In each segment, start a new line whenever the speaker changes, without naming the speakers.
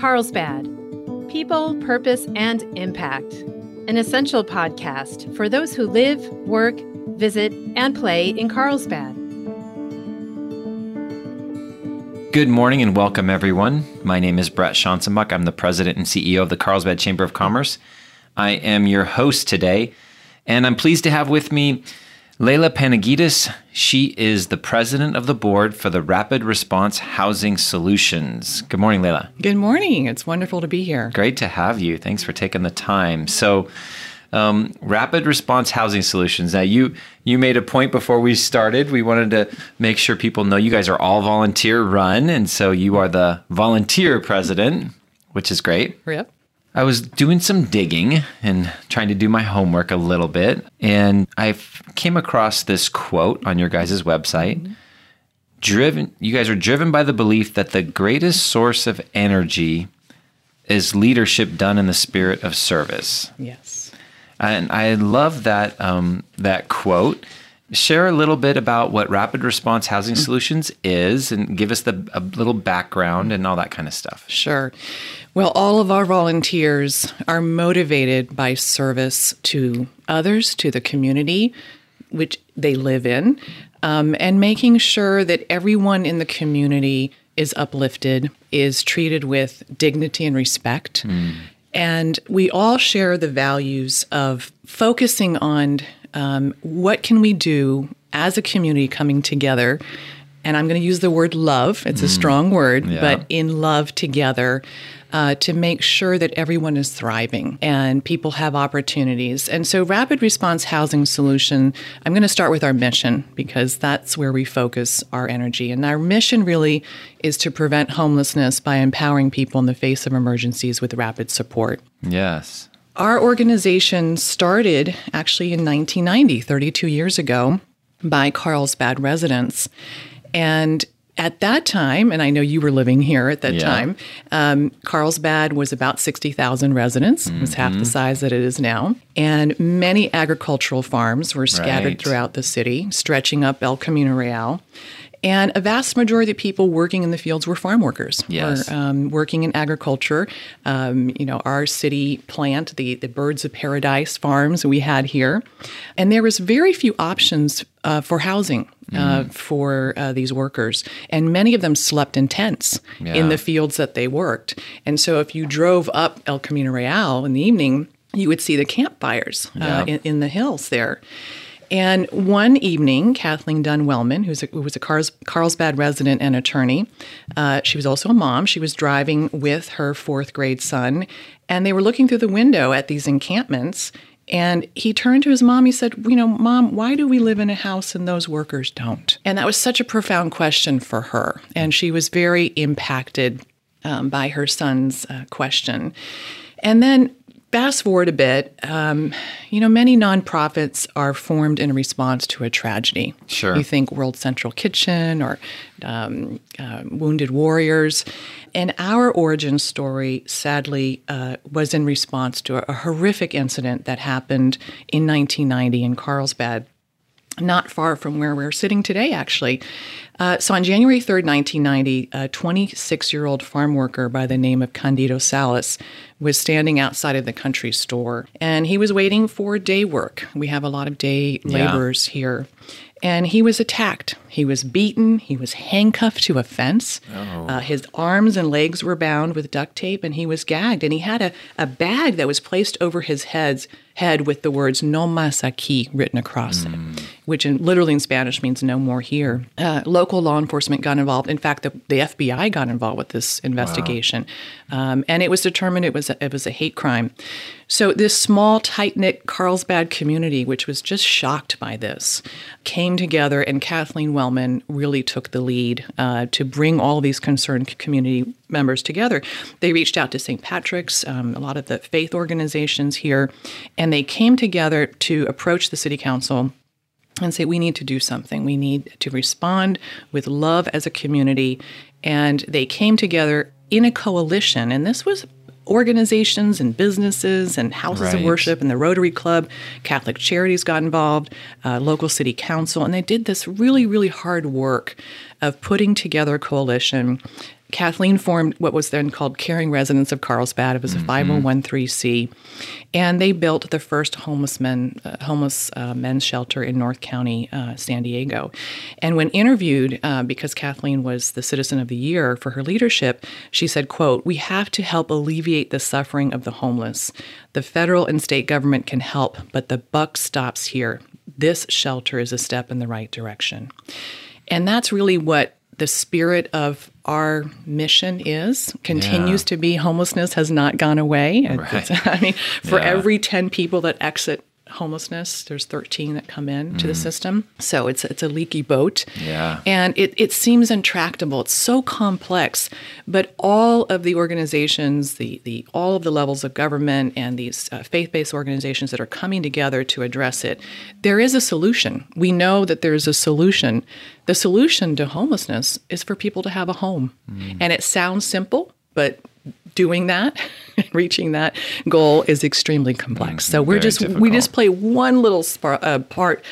Carlsbad People, Purpose, and Impact. An essential podcast for those who live, work, visit, and play in Carlsbad.
Good morning and welcome, everyone. My name is Brett Schanzenbach. I'm the president and CEO of the Carlsbad Chamber of Commerce. I am your host today, and I'm pleased to have with me Leila Panagidis. She is the president of the board for the Rapid Response Housing Solutions. Good morning, Leila.
Good morning. It's wonderful to be here.
Great to have you. Thanks for taking the time. So, um, rapid response housing solutions. Now, you you made a point before we started. We wanted to make sure people know you guys are all volunteer run, and so you are the volunteer president, which is great.
Yep.
I was doing some digging and trying to do my homework a little bit, and I came across this quote on your guys' website. Mm-hmm. Driven, you guys are driven by the belief that the greatest source of energy is leadership done in the spirit of service.
Yes.
And I love that um, that quote. Share a little bit about what Rapid Response Housing mm-hmm. Solutions is, and give us the a little background and all that kind of stuff.
Sure. Well, all of our volunteers are motivated by service to others, to the community which they live in, um, and making sure that everyone in the community is uplifted, is treated with dignity and respect. Mm. And we all share the values of focusing on um, what can we do as a community coming together. And I'm going to use the word love. It's mm. a strong word, yeah. but in love together uh, to make sure that everyone is thriving and people have opportunities. And so, Rapid Response Housing Solution, I'm going to start with our mission because that's where we focus our energy. And our mission really is to prevent homelessness by empowering people in the face of emergencies with rapid support.
Yes.
Our organization started actually in 1990, 32 years ago, by Carlsbad residents. And at that time, and I know you were living here at that yeah. time, um, Carlsbad was about 60,000 residents. Mm-hmm. It was half the mm-hmm. size that it is now. And many agricultural farms were scattered right. throughout the city, stretching up El Camino Real. And a vast majority of people working in the fields were farm workers,
yes.
Were, um, working in agriculture. Um, you know, our city plant, the, the Birds of Paradise farms we had here. And there was very few options uh, for housing uh, mm. for uh, these workers. And many of them slept in tents yeah. in the fields that they worked. And so if you drove up El Camino Real in the evening, you would see the campfires uh, in, in the hills there. And one evening, Kathleen Dunn Wellman, who's a, who was a Carls, Carlsbad resident and attorney, uh, she was also a mom. She was driving with her fourth grade son, and they were looking through the window at these encampments. And he turned to his mom. He said, You know, mom, why do we live in a house and those workers don't? And that was such a profound question for her. And she was very impacted um, by her son's uh, question. And then Fast forward a bit, um, you know, many nonprofits are formed in response to a tragedy.
Sure.
You think World Central Kitchen or um, uh, Wounded Warriors. And our origin story, sadly, uh, was in response to a, a horrific incident that happened in 1990 in Carlsbad not far from where we're sitting today, actually. Uh, so on January 3rd, 1990, a 26 year old farm worker by the name of Candido Salas was standing outside of the country store and he was waiting for day work. We have a lot of day laborers yeah. here. And he was attacked. He was beaten. He was handcuffed to a fence. Oh. Uh, his arms and legs were bound with duct tape, and he was gagged. And he had a, a bag that was placed over his heads, head with the words "No aquí" written across mm. it, which in, literally in Spanish means "No more here." Uh, local law enforcement got involved. In fact, the, the FBI got involved with this investigation, wow. um, and it was determined it was a, it was a hate crime. So this small, tight knit Carlsbad community, which was just shocked by this, came together, and Kathleen Wellman really took the lead uh, to bring all these concerned community members together. They reached out to St. Patrick's, um, a lot of the faith organizations here, and they came together to approach the city council and say, we need to do something. We need to respond with love as a community. And they came together in a coalition. And this was organizations and businesses and houses right. of worship and the Rotary Club. Catholic Charities got involved, uh, local city council, and they did this really, really hard work of putting together a coalition Kathleen formed what was then called Caring Residents of Carlsbad. It was a 501c, and they built the first homeless men uh, homeless uh, men's shelter in North County, uh, San Diego. And when interviewed, uh, because Kathleen was the Citizen of the Year for her leadership, she said, "quote We have to help alleviate the suffering of the homeless. The federal and state government can help, but the buck stops here. This shelter is a step in the right direction." And that's really what the spirit of our mission is continues
Yeah.
to be homelessness has not gone away.
Right.
I mean, for
Yeah.
every 10 people that exit homelessness, there's 13 that come in to the system. So it's it's a leaky boat.
Mm. Yeah.
And it, it seems intractable. It's so complex, but all of the organizations, the, the all of the levels of government and these uh, faith-based organizations that are coming together to address it, there is a solution. We know that there's a solution. The solution to homelessness is for people to have a home. And it sounds simple, but doing that, reaching that goal is extremely complex. So we're just we just play one little spar, uh, part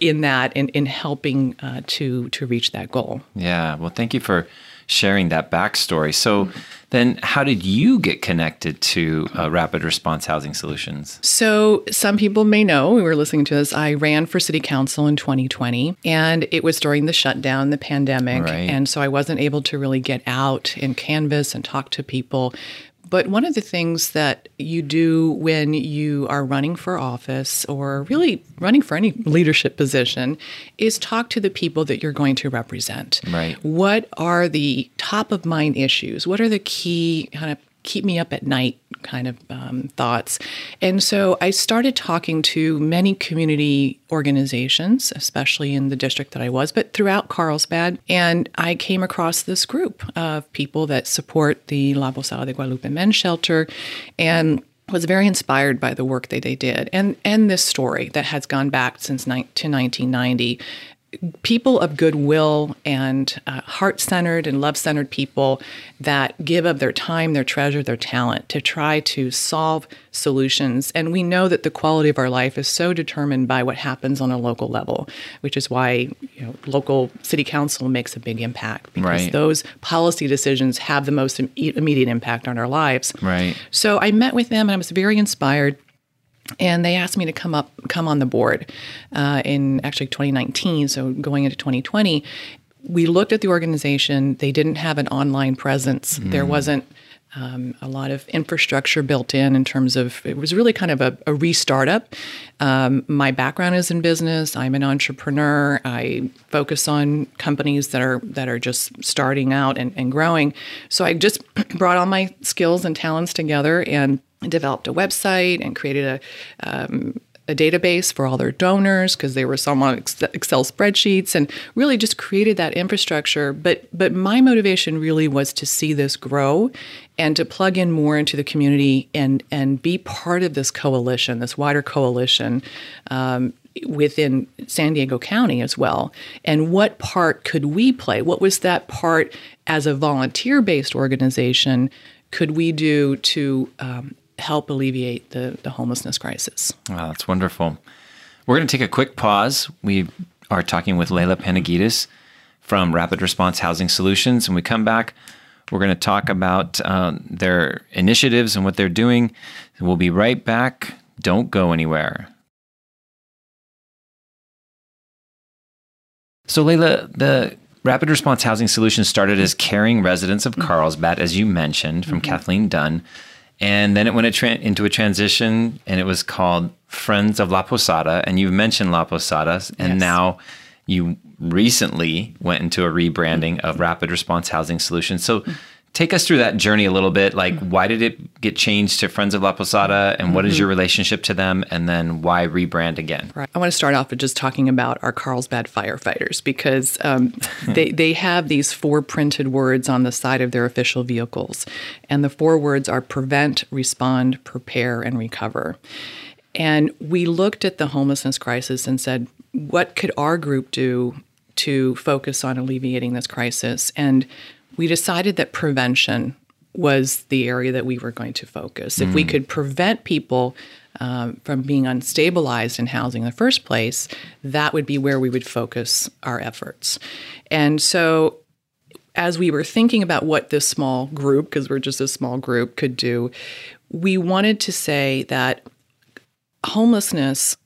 in that in, in helping uh, to to reach that goal.
Yeah. Well, thank you for sharing that backstory. So, then how did you get connected to uh, Rapid Response Housing Solutions?
So, some people may know, we were listening to this, I ran for city council in 2020, and it was during the shutdown, the pandemic.
Right.
And so I wasn't able to really get out and canvass and talk to people. But one of the things that you do when you are running for office or really running for any leadership position is talk to the people that you're going to represent.
Right.
What are the top of mind issues? What are the key kind of keep me up at night kind of um, thoughts. And so I started talking to many community organizations, especially in the district that I was, but throughout Carlsbad. And I came across this group of people that support the La Posada de Guadalupe Men's Shelter and was very inspired by the work that they did and and this story that has gone back since ni- to 1990 people of goodwill and uh, heart centered and love centered people that give of their time, their treasure, their talent to try to solve solutions. And we know that the quality of our life is so determined by what happens on a local level, which is why you know, local city council makes a big impact because
Right.
those policy decisions have the most im- immediate impact on our lives.
Right.
So I met with them and I was very inspired. And they asked me to come up, come on the board uh, in actually 2019. So going into 2020, we looked at the organization. They didn't have an online presence. There wasn't um, a lot of infrastructure built in in terms of it was really kind of a, a restart up. Um, my background is in business. I'm an entrepreneur. I focus on companies that are that are just starting out and, and growing. So I just brought all my skills and talents together and developed a website and created a um, a database for all their donors because they were some on Excel spreadsheets and really just created that infrastructure. But but my motivation really was to see this grow and to plug in more into the community and and be part of this coalition, this wider coalition. Um, within San Diego County as well. And what part could we play? What was that part as a volunteer based organization could we do to um, help alleviate the, the homelessness crisis?
Wow, that's wonderful. We're going to take a quick pause. We are talking with Layla Panagitis from Rapid Response Housing Solutions. When we come back, we're going to talk about um, their initiatives and what they're doing. We'll be right back. Don't go anywhere. So, Layla, the Rapid Response Housing Solutions started as caring residents of Carlsbad, as you mentioned, from Kathleen Dunn. And then it went a tra- into a transition and it was called Friends of La Posada. And you've mentioned La Posada. And
Yes.
now you recently went into a rebranding of Rapid Response Housing Solutions. So take us through that journey a little bit. Like, why did it get changed to Friends of La Posada? And what is your relationship to them? And then why rebrand again?
Right. I want to start off with just talking about our Carlsbad firefighters because um, they, they have these four printed words on the side of their official vehicles. And the four words are prevent, respond, prepare, and recover. And we looked at the homelessness crisis and said, what could our group do to focus on alleviating this crisis? And we decided that prevention was the area that we were going to focus. If we could prevent people um, from being unstabilized in housing in the first place, that would be where we would focus our efforts. And so as we were thinking about what this small group, because we're just a small group, could do, we wanted to say that homelessness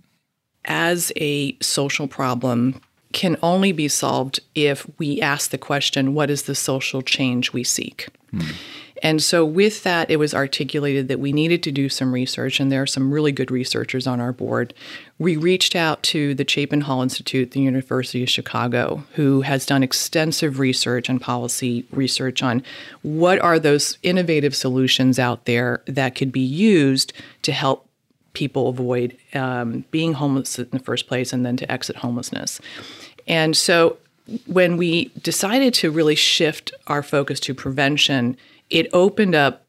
as a social problem can only be solved if we ask the question what is the social change we seek? Hmm. And so, with that, it was articulated that we needed to do some research, and there are some really good researchers on our board. We reached out to the Chapin Hall Institute, the University of Chicago, who has done extensive research and policy research on what are those innovative solutions out there that could be used to help people avoid um, being homeless in the first place and then to exit homelessness. And so, when we decided to really shift our focus to prevention, it opened up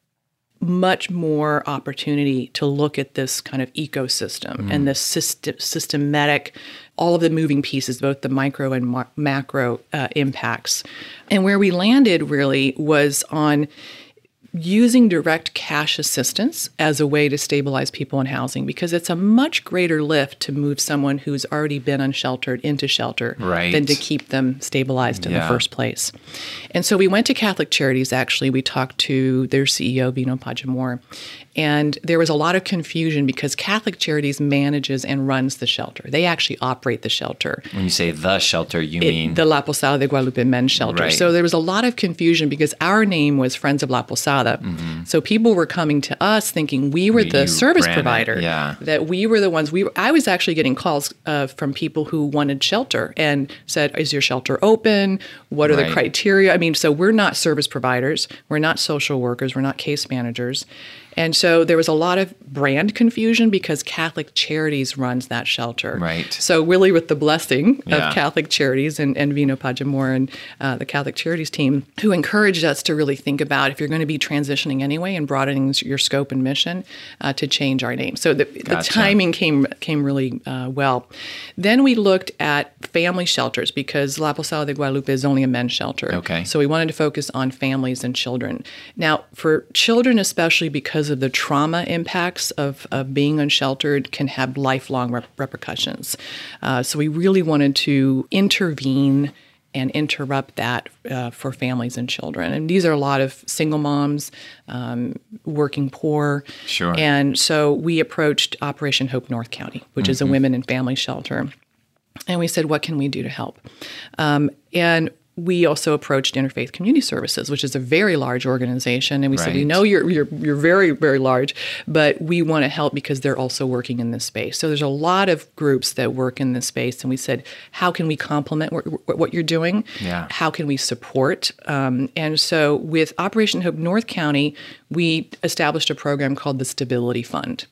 much more opportunity to look at this kind of ecosystem and the system, systematic, all of the moving pieces, both the micro and ma- macro uh, impacts. And where we landed really was on using direct cash assistance as a way to stabilize people in housing because it's a much greater lift to move someone who's already been unsheltered into shelter
Right.
than to keep them stabilized in
Yeah.
the first place. And so we went to Catholic Charities actually. We talked to their CEO, Vino Pajanor, and there was a lot of confusion because Catholic Charities manages and runs the shelter. They actually operate the shelter
When you say the shelter, you mean
the La Posada de Guadalupe Men's Shelter.
Right.
So there was a lot of confusion because our name was Friends of La Posada. So people were coming to us thinking we were the
Mm-hmm.
Service
ran it,
provider.
yeah.
That we were the ones. We were, I was actually getting calls uh, from people who wanted shelter and said, "Is your shelter open? What are
Right.
the criteria?" I mean, so we're not service providers. We're not social workers. We're not case managers. And so there was a lot of brand confusion because Catholic Charities runs that shelter.
Right.
So really, with the blessing
Yeah.
of Catholic Charities and, and Vino Pajanor and uh, the Catholic Charities team, who encouraged us to really think about if you're going to be transitioning anyway and broadening your scope and mission, uh, to change our name. So the, the timing came came really uh, well. Then we looked at family shelters because La Posada de Guadalupe is only a men's shelter.
Okay.
So we wanted to focus on families and children. Now, for children, especially because of the trauma impacts of, of being unsheltered, can have lifelong rep- repercussions. Uh, so we really wanted to intervene and interrupt that uh, for families and children. And these are a lot of single moms, um, working poor.
Sure.
And so we approached Operation Hope North County, which is a
Mm-hmm.
women and family shelter and we said, "What can we do to help?" Um, and we also approached Interfaith Community Services, which is a very large organization, and we said, "We know you're you're you're very very large, but we want to help because they're also working in this space." So there's a lot of groups that work in this space, and we said, "How can we complement what, what you're doing?
Yeah.
How can we support?" Um, and so with Operation Hope North County, we established a program called the Stability Fund.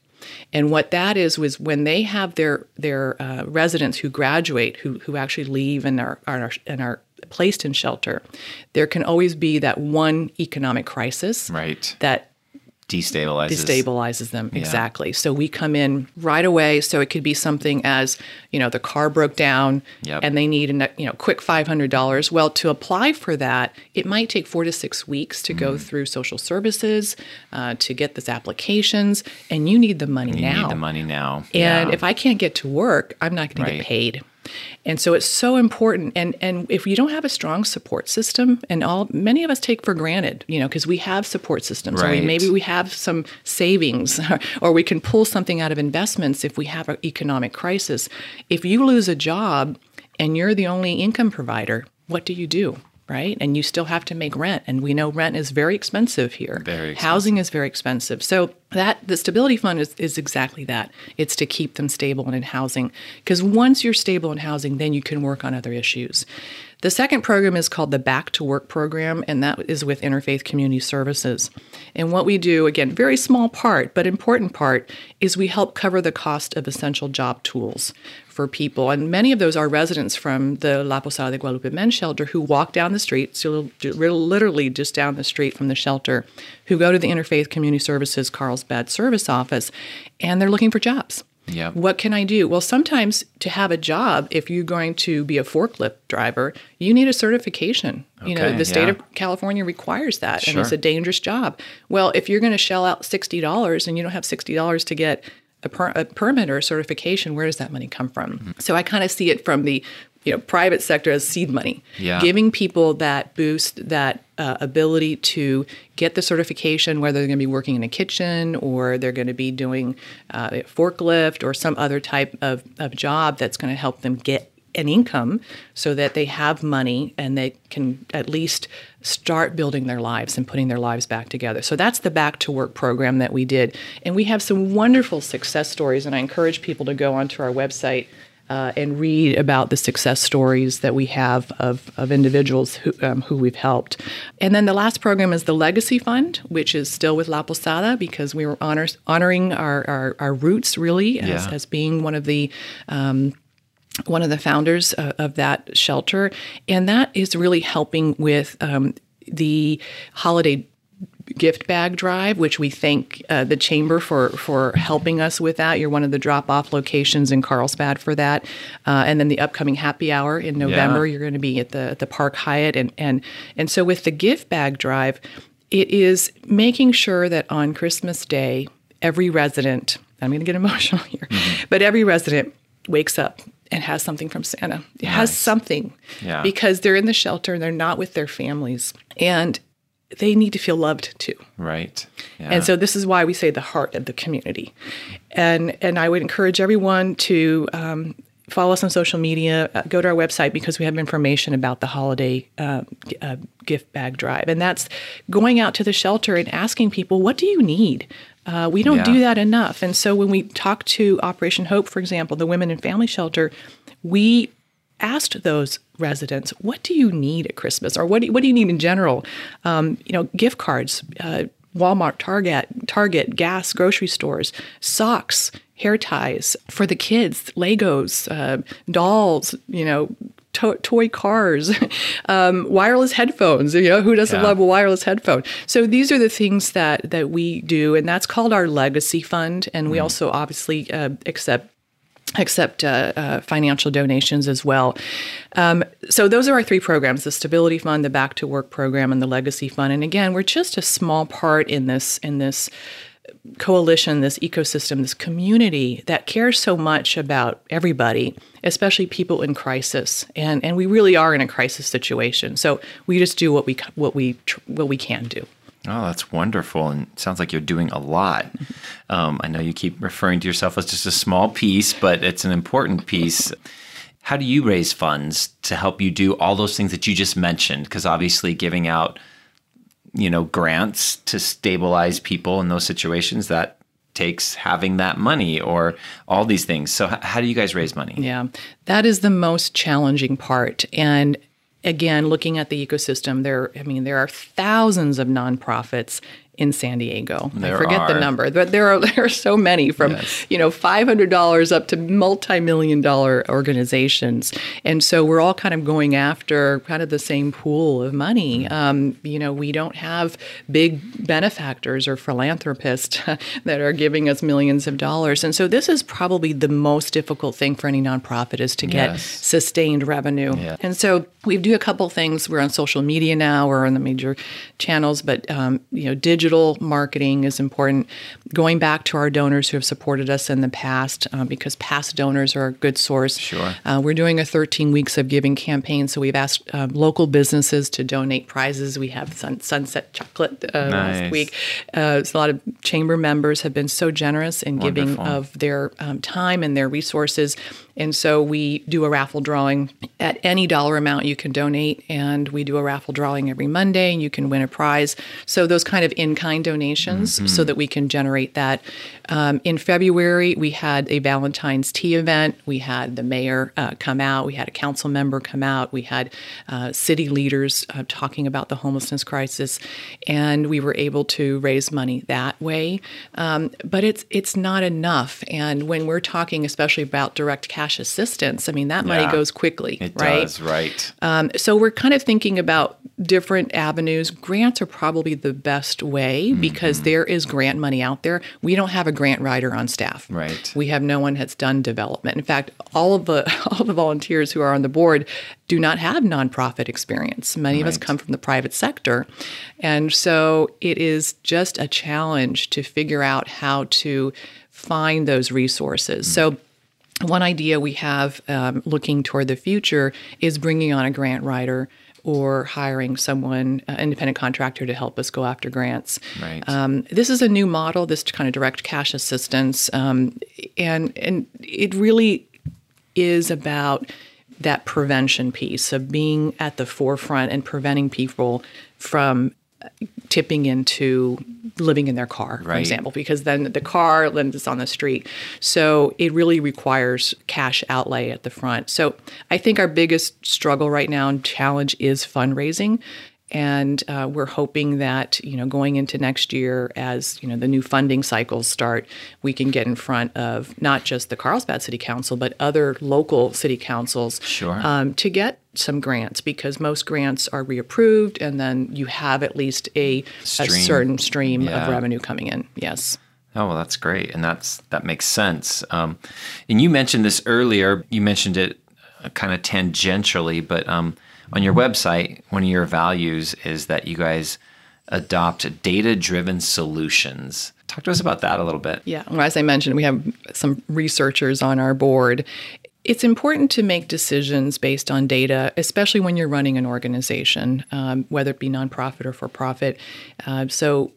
And what that is was when they have their their uh, residents who graduate, who who actually leave and are, are and are placed in shelter, there can always be that one economic crisis
right
that
destabilizes.
destabilizes them exactly. So we come in right away. So it could be something as you know the car broke down
Yep.
and they need a you know quick five hundred dollars. Well, to apply for that, it might take four to six weeks to
Mm.
go through social services uh, to get those applications, and you need the money
You
now.
need the money now.
And
Yeah.
if I can't get to work, I'm not going to get paid. And so it's so important. And and if you don't have a strong support system, and all many of us take for granted, you know, because we have support systems, or we, maybe we have some savings, or we can pull something out of investments if we have an economic crisis. If you lose a job and you're the only income provider, what do you do? Right. And you still have to make rent. And we know rent is very expensive here.
Very expensive.
Housing is very expensive. So that the stability fund is, is exactly that. It's to keep them stable and in housing. Because once you're stable in housing, then you can work on other issues. The second program is called the Back to Work program, and that is with Interfaith Community Services. And what we do, again, very small part, but important part, is we help cover the cost of essential job tools for people. And many of those are residents from the La Posada de Guadalupe Men's Shelter who walk down the street, so literally just down the street from the shelter, who go to the Interfaith Community Services Carlsbad Service Office, and they're looking for jobs.
Yep.
What can I do? Well, sometimes to have a job, if you're going to be a forklift driver, you need a certification. Okay, you know, the state
yeah.
of California requires that, and it's a dangerous job. Well, if you're going to shell out sixty dollars and you don't have sixty dollars to get a, per- a permit or a certification, where does that money come from?
Mm-hmm.
So I kind of see it from the you know, private sector as seed money.
Yeah.
Giving people that boost, that uh, ability to get the certification, whether they're going to be working in a kitchen or they're going to be doing uh, a forklift or some other type of, of job that's going to help them get an income so that they have money and they can at least start building their lives and putting their lives back together. So that's the back to work program that we did. And we have some wonderful success stories and I encourage people to go onto our website uh, and read about the success stories that we have of, of individuals who, um, who we've helped. And then the last program is the Legacy Fund, which is still with La Posada because we were honors, honoring our, our, our roots really as,
Yeah.
as being one of the um, one of the founders uh, of that shelter, and that is really helping with um, the holiday gift bag drive, which we thank uh, the chamber for for helping us with that. You're one of the drop off locations in Carlsbad for that, uh, and then the upcoming happy hour in November.
Yeah.
You're going to be at the at the Park Hyatt, and and and so with the gift bag drive, it is making sure that on Christmas Day, every resident. I'm going to get emotional here, but every resident wakes up and has something from Santa. It has something
Yeah.
because they're in the shelter and they're not with their families and they need to feel loved too.
Right. Yeah.
And so this is why we say the heart of the community. And and I would encourage everyone to um, follow us on social media, uh, go to our website because we have information about the holiday uh, g- uh, gift bag drive. And that's going out to the shelter and asking people, what do you need? Uh, we don't
Yeah.
do that enough. And so when we talk to Operation Hope, for example, the Women and Family Shelter, we asked those residents, "What do you need at Christmas, or what do you, what do you need in general? Um, you know, gift cards, uh, Walmart, Target, Target, gas, grocery stores, socks, hair ties for the kids, Legos, uh, dolls, you know." To- toy cars, um, wireless headphones. You know who doesn't
Yeah.
love a wireless headphone? So these are the things that that we do, and that's called our legacy fund. And we also obviously uh, accept accept uh, uh, financial donations as well. Um, so those are our three programs: the Stability Fund, the Back to Work program, and the Legacy Fund. And again, we're just a small part in this in this coalition, this ecosystem, this community that cares so much about everybody, especially people in crisis. And and we really are in a crisis situation. So we just do what we what we what we can do.
Oh, that's wonderful. And it sounds like you're doing a lot. Um, I know you keep referring to yourself as just a small piece, but it's an important piece. How do you raise funds to help you do all those things that you just mentioned? Because obviously, giving out, you know, grants to stabilize people in those situations that takes having that money or all these things. So, how do you guys raise money?
Yeah, that is the most challenging part. And again, looking at the ecosystem, there, I mean, there are thousands of nonprofits in San Diego.
There
I forget
are.
the number, but there are there are so many from
Yes.
you know five hundred dollars up to multi-million dollar organizations, and so we're all kind of going after kind of the same pool of money. Um, you know, we don't have big benefactors or philanthropists that are giving us millions of dollars, and so this is probably the most difficult thing for any nonprofit is to get
Yes.
sustained revenue.
Yeah.
And so we do a couple things. We're on social media now. We're on the major channels, but um, you know, digital marketing is important. Going back to our donors who have supported us in the past, um, because past donors are a good source.
Sure.
Uh, we're doing a 13 weeks of giving campaign, so we've asked um, local businesses to donate prizes. We have sun, Sunset Chocolate uh,
Nice.
last week. Uh, a lot of chamber members have been so generous in giving of their um, time and their resources. And so we do a raffle drawing at any dollar amount you can donate, and we do a raffle drawing every Monday, and you can win a prize. So those kind of in-kind donations, so that we can generate that. Um, in February, we had a Valentine's Tea event. We had the mayor uh, come out. We had a council member come out. We had uh, city leaders uh, talking about the homelessness crisis, and we were able to raise money that way. Um, but it's it's not enough. And when we're talking, especially about direct cash assistance, I mean that money
Yeah.
goes quickly,
It
right?
does, right.
Um, so we're kind of thinking about different avenues. Grants are probably the best way because there is grant money out there. We don't have a grant writer on staff.
Right.
We have no one that's done development. In fact, all of the all the volunteers who are on the board do not have nonprofit experience. Many of us come from the private sector. And so it is just a challenge to figure out how to find those resources. So one idea we have um, looking toward the future is bringing on a grant writer or hiring someone, uh, independent contractor, to help us go after grants.
Right.
Um, this is a new model, this kind of direct cash assistance, um, and and it really is about that prevention piece of being at the forefront and preventing people from tipping into living in their car, for example, because then the car lands on the street. So it really requires cash outlay at the front. So I think our biggest struggle right now and challenge is fundraising. And uh, we're hoping that you know going into next year, as you know the new funding cycles start, we can get in front of not just the Carlsbad City Council but other local city councils
Sure.
um, to get some grants because most grants are reapproved, and then you have at least a, a certain stream
Yeah.
of revenue coming in. Yes.
Oh well, that's great, and that's that makes sense. Um, and you mentioned this earlier. You mentioned it uh, kind of tangentially, but um, on your website, one of your values is that you guys adopt data-driven solutions. Talk to us about that a little bit.
Yeah. Well, as I mentioned, we have some researchers on our board. It's important to make decisions based on data, especially when you're running an organization, um, whether it be nonprofit or for profit. Uh, so,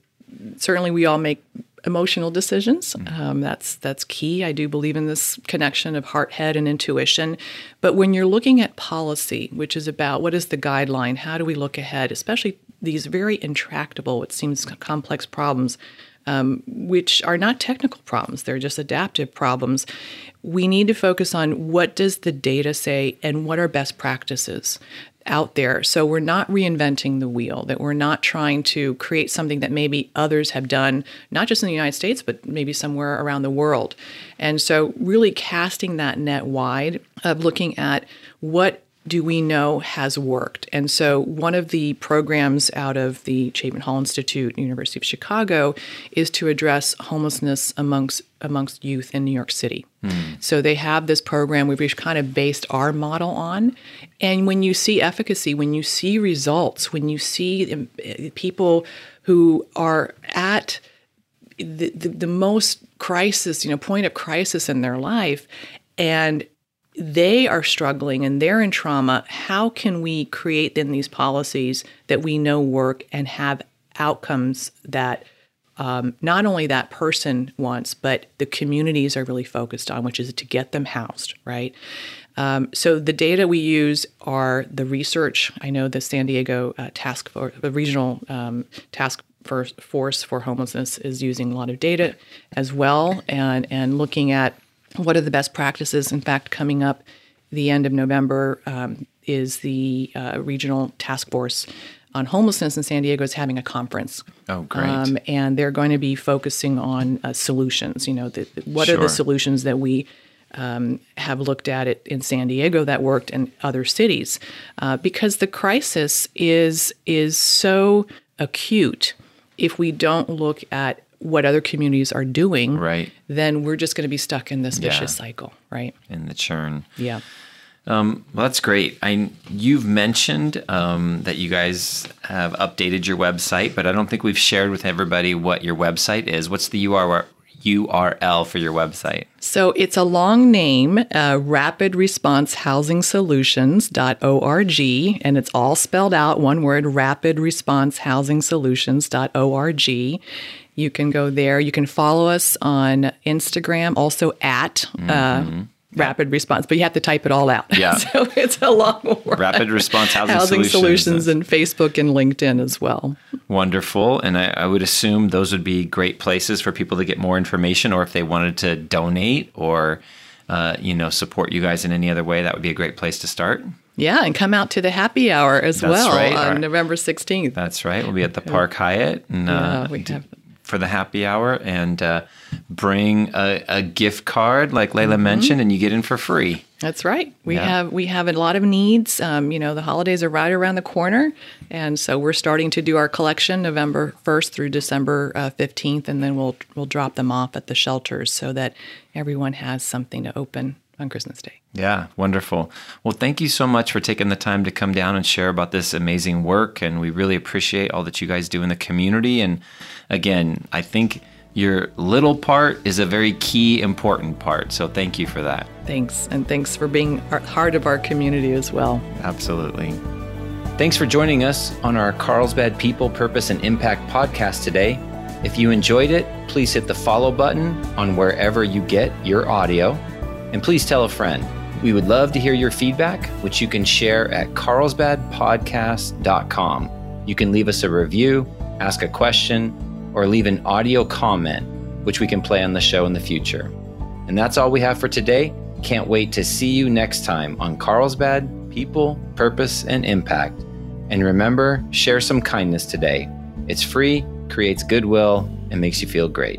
certainly, we all make emotional decisions. Um, that's that's key. I do believe in this connection of heart, head, and intuition. But when you're looking at policy, which is about what is the guideline, how do we look ahead, especially these very intractable, it seems complex problems um, which are not technical problems they're just adaptive problems we need to focus on what does the data say and what are best practices out there. So we're not reinventing the wheel that we're not trying to create something that maybe others have done not just in the united states but maybe somewhere around the world. And so really casting that net wide of looking at what do we know has worked? And so, one of the programs out of the Chapin Hall Institute, University of Chicago, is to address homelessness amongst amongst youth in New York City. So they have this program we've kind of based our model on. And when you see efficacy, when you see results, when you see um, eh, people who are at the, the, the most crisis, you know, point of crisis in their life, and they are struggling and they're in trauma, how can we create then these policies that we know work and have outcomes that um, not only that person wants, but the communities are really focused on, which is to get them housed, right? Um, so the data we use are the research. I know the San Diego uh, task force, the regional um, task force for homelessness is using a lot of data as well, and and looking at what are the best practices. In fact, coming up the end of November um, is the uh, regional task force on homelessness in San Diego is having a conference.
Oh, great.
Um, and they're going to be focusing on uh, solutions. You know, the, the- what are the solutions that we um, have looked at it in San Diego that worked in other cities? Uh, because the crisis is is so acute. If we don't look at what other communities are doing,
Right.
then we're just going to be stuck in this
Yeah.
vicious cycle, right?
In the churn.
Yeah.
Well, that's great. I you've mentioned um, that you guys have updated your website, but I don't think we've shared with everybody what your website is. What's the URL URL for your website?
So it's a long name, uh, Rapid Response Housing Solutions.org, and it's all spelled out one word Rapid Response Housing Solutions.org. You can go there. You can follow us on Instagram, also at uh, Rapid Response, but you have to type it all out.
Yeah.
so it's a long word.
Rapid Response Housing,
Housing
Solutions.
Solutions and Facebook and LinkedIn as well.
Wonderful. And I, I would assume those would be great places for people to get more information or if they wanted to donate or, uh, you know, support you guys in any other way, that would be a great place to start.
Yeah, and come out to the happy hour as
That's
well
right.
on
Our-
November 16th.
That's right. We'll be at the Park Hyatt and, uh,
Yeah, we have
for the happy hour and uh, bring a, a gift card like Layla mentioned and you get in for free.
That's right. We
Yeah.
have we have a lot of needs. Um, you know, the holidays are right around the corner, and so we're starting to do our collection November first through December uh, fifteenth, and then we'll we'll drop them off at the shelters so that everyone has something to open on Christmas Day.
Yeah, wonderful. Well, thank you so much for taking the time to come down and share about this amazing work. And we really appreciate all that you guys do in the community. And again, I think your little part is a very key, important part. So thank you for that.
Thanks. And thanks for being part of our community as well.
Absolutely. Thanks for joining us on our Carlsbad People, Purpose, and Impact podcast today. If you enjoyed it, please hit the follow button on wherever you get your audio. And please tell a friend. We would love to hear your feedback, which you can share at carlsbadpodcast.com. You can leave us a review, ask a question, or leave an audio comment, which we can play on the show in the future. And that's all we have for today. Can't wait to see you next time on Carlsbad People, Purpose, and Impact. And remember, share some kindness today. It's free, creates goodwill, and makes you feel great.